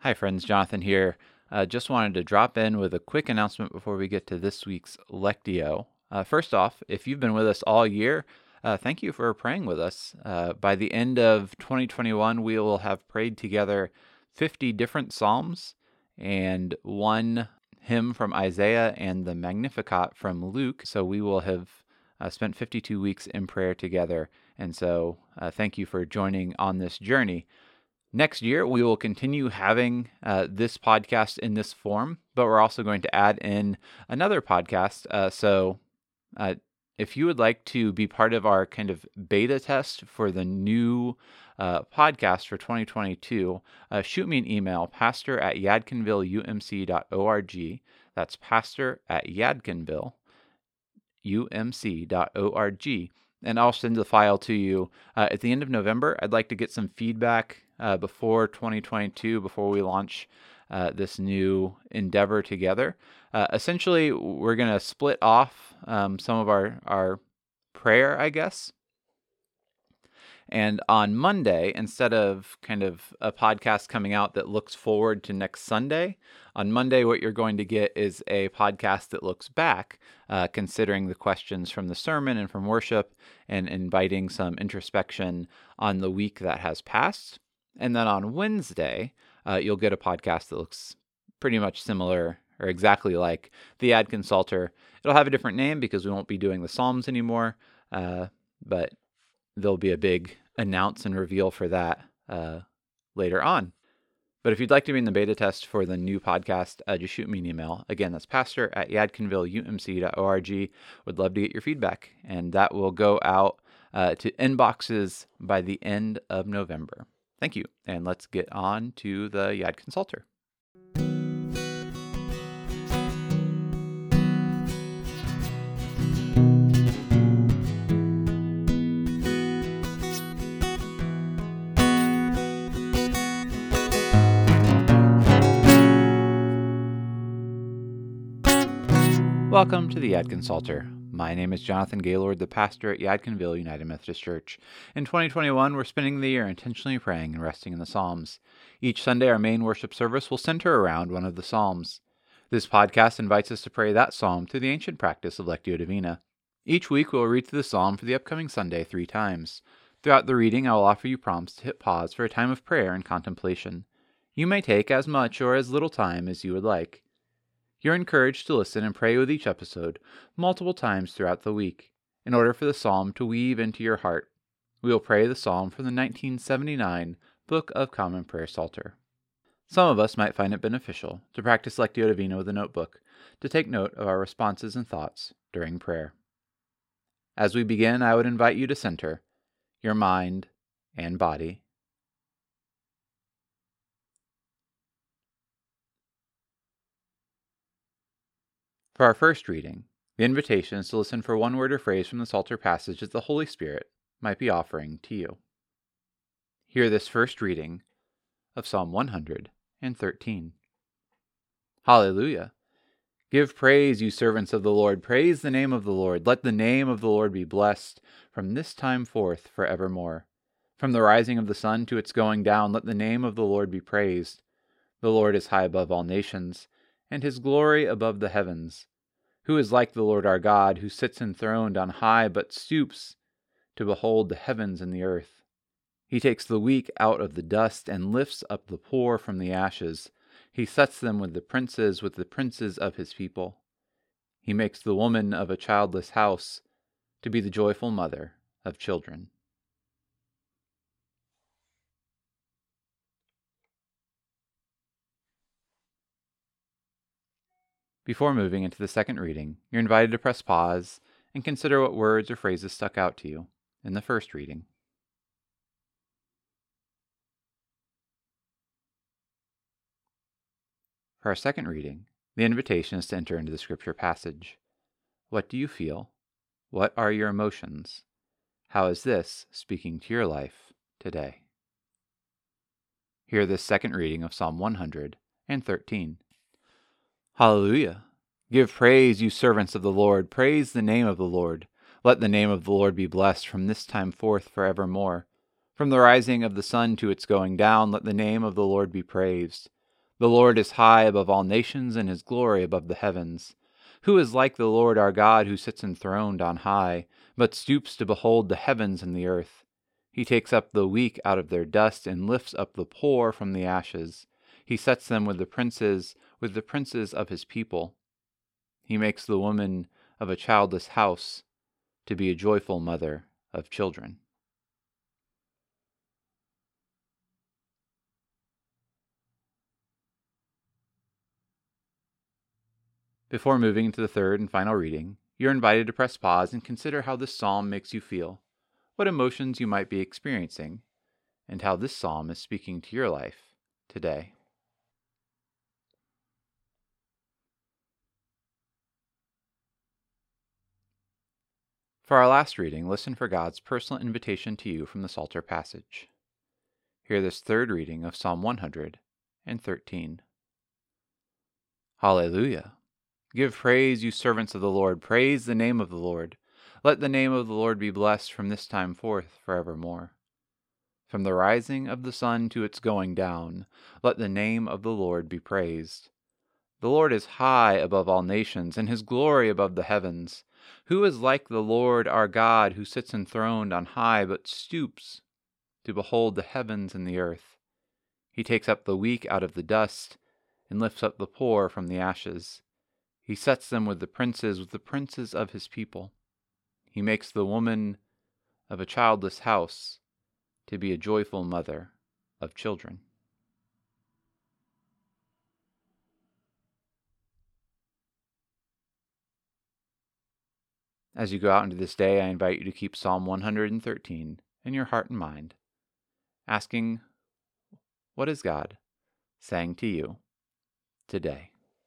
Hi, friends. Jonathan here. Uh, just wanted to drop in with a quick announcement before we get to this week's Lectio. Uh, first off, if you've been with us all year, uh, thank you for praying with us. Uh, by the end of 2021, we will have prayed together 50 different Psalms and one hymn from Isaiah and the Magnificat from Luke. So we will have uh, spent 52 weeks in prayer together. And so uh, thank you for joining on this journey. Next year, we will continue having uh, this podcast in this form, but we're also going to add in another podcast. Uh, so, uh, if you would like to be part of our kind of beta test for the new uh, podcast for 2022, uh, shoot me an email, pastor at yadkinvilleumc.org. That's pastor at yadkinvilleumc.org. And I'll send the file to you uh, at the end of November. I'd like to get some feedback uh, before 2022, before we launch uh, this new endeavor together. Uh, essentially, we're going to split off um, some of our, our prayer, I guess. And on Monday, instead of kind of a podcast coming out that looks forward to next Sunday, on Monday, what you're going to get is a podcast that looks back, uh, considering the questions from the sermon and from worship and inviting some introspection on the week that has passed. And then on Wednesday, uh, you'll get a podcast that looks pretty much similar or exactly like the Yadkin Lectio. It'll have a different name because we won't be doing the Psalms anymore, uh, but there'll be a big announce and reveal for that uh, later on. But if you'd like to be in the beta test for the new podcast, uh, just shoot me an email. Again, that's pastor at yadkinvilleumc.org. Would love to get your feedback, and that will go out uh, to inboxes by the end of November. Thank you. And let's get on to the Yadkin Lectio. Welcome to the Yadkin Lectio. My name is Jonathan Gaylord, the pastor at Yadkinville United Methodist Church. In 2021, we're spending the year intentionally praying and resting in the Psalms. Each Sunday, our main worship service will center around one of the Psalms. This podcast invites us to pray that psalm through the ancient practice of Lectio Divina. Each week, we'll read through the psalm for the upcoming Sunday three times. Throughout the reading, I will offer you prompts to hit pause for a time of prayer and contemplation. You may take as much or as little time as you would like. You're encouraged to listen and pray with each episode multiple times throughout the week in order for the psalm to weave into your heart. We will pray the psalm from the 1979 Book of Common Prayer Psalter. Some of us might find it beneficial to practice Lectio Divina with a notebook to take note of our responses and thoughts during prayer. As we begin, I would invite you to center your mind and body For our first reading, the invitation is to listen for one word or phrase from the Psalter passage that the Holy Spirit might be offering to you. Hear this first reading of Psalm 113. Hallelujah! Give praise, you servants of the Lord. Praise the name of the Lord. Let the name of the Lord be blessed from this time forth for evermore. From the rising of the sun to its going down, let the name of the Lord be praised. The Lord is high above all nations and his glory above the heavens. Who is like the Lord our God, who sits enthroned on high, but stoops to behold the heavens and the earth? He takes the weak out of the dust and lifts up the poor from the ashes. He sets them with the princes, with the princes of his people. He makes the woman of a childless house to be the joyful mother of children. Before moving into the second reading, you're invited to press pause and consider what words or phrases stuck out to you in the first reading. For our second reading, the invitation is to enter into the scripture passage. What do you feel? What are your emotions? How is this speaking to your life today? Hear this second reading of Psalm 113. Hallelujah. Give praise, you servants of the Lord. Praise the name of the Lord. Let the name of the Lord be blessed from this time forth forevermore. From the rising of the sun to its going down, let the name of the Lord be praised. The Lord is high above all nations, and his glory above the heavens. Who is like the Lord our God, who sits enthroned on high, but stoops to behold the heavens and the earth? He takes up the weak out of their dust, and lifts up the poor from the ashes. He sets them with the princes, with the princes of his people. He makes the woman of a childless house to be a joyful mother of children. Before moving into the third and final reading, you're invited to press pause and consider how this psalm makes you feel, what emotions you might be experiencing, and how this psalm is speaking to your life today. For our last reading, listen for God's personal invitation to you from the Psalter passage. Hear this third reading of Psalm 113. Hallelujah! Give praise, you servants of the Lord. Praise the name of the Lord. Let the name of the Lord be blessed from this time forth forevermore. From the rising of the sun to its going down, let the name of the Lord be praised. The Lord is high above all nations, and his glory above the heavens. Who is like the Lord our God, who sits enthroned on high, but stoops to behold the heavens and the earth? He takes up the weak out of the dust, and lifts up the poor from the ashes. He sets them with the princes, with the princes of his people. He makes the woman of a childless house to be a joyful mother of children. As you go out into this day, I invite you to keep Psalm 113 in your heart and mind, asking, What is God saying to you today?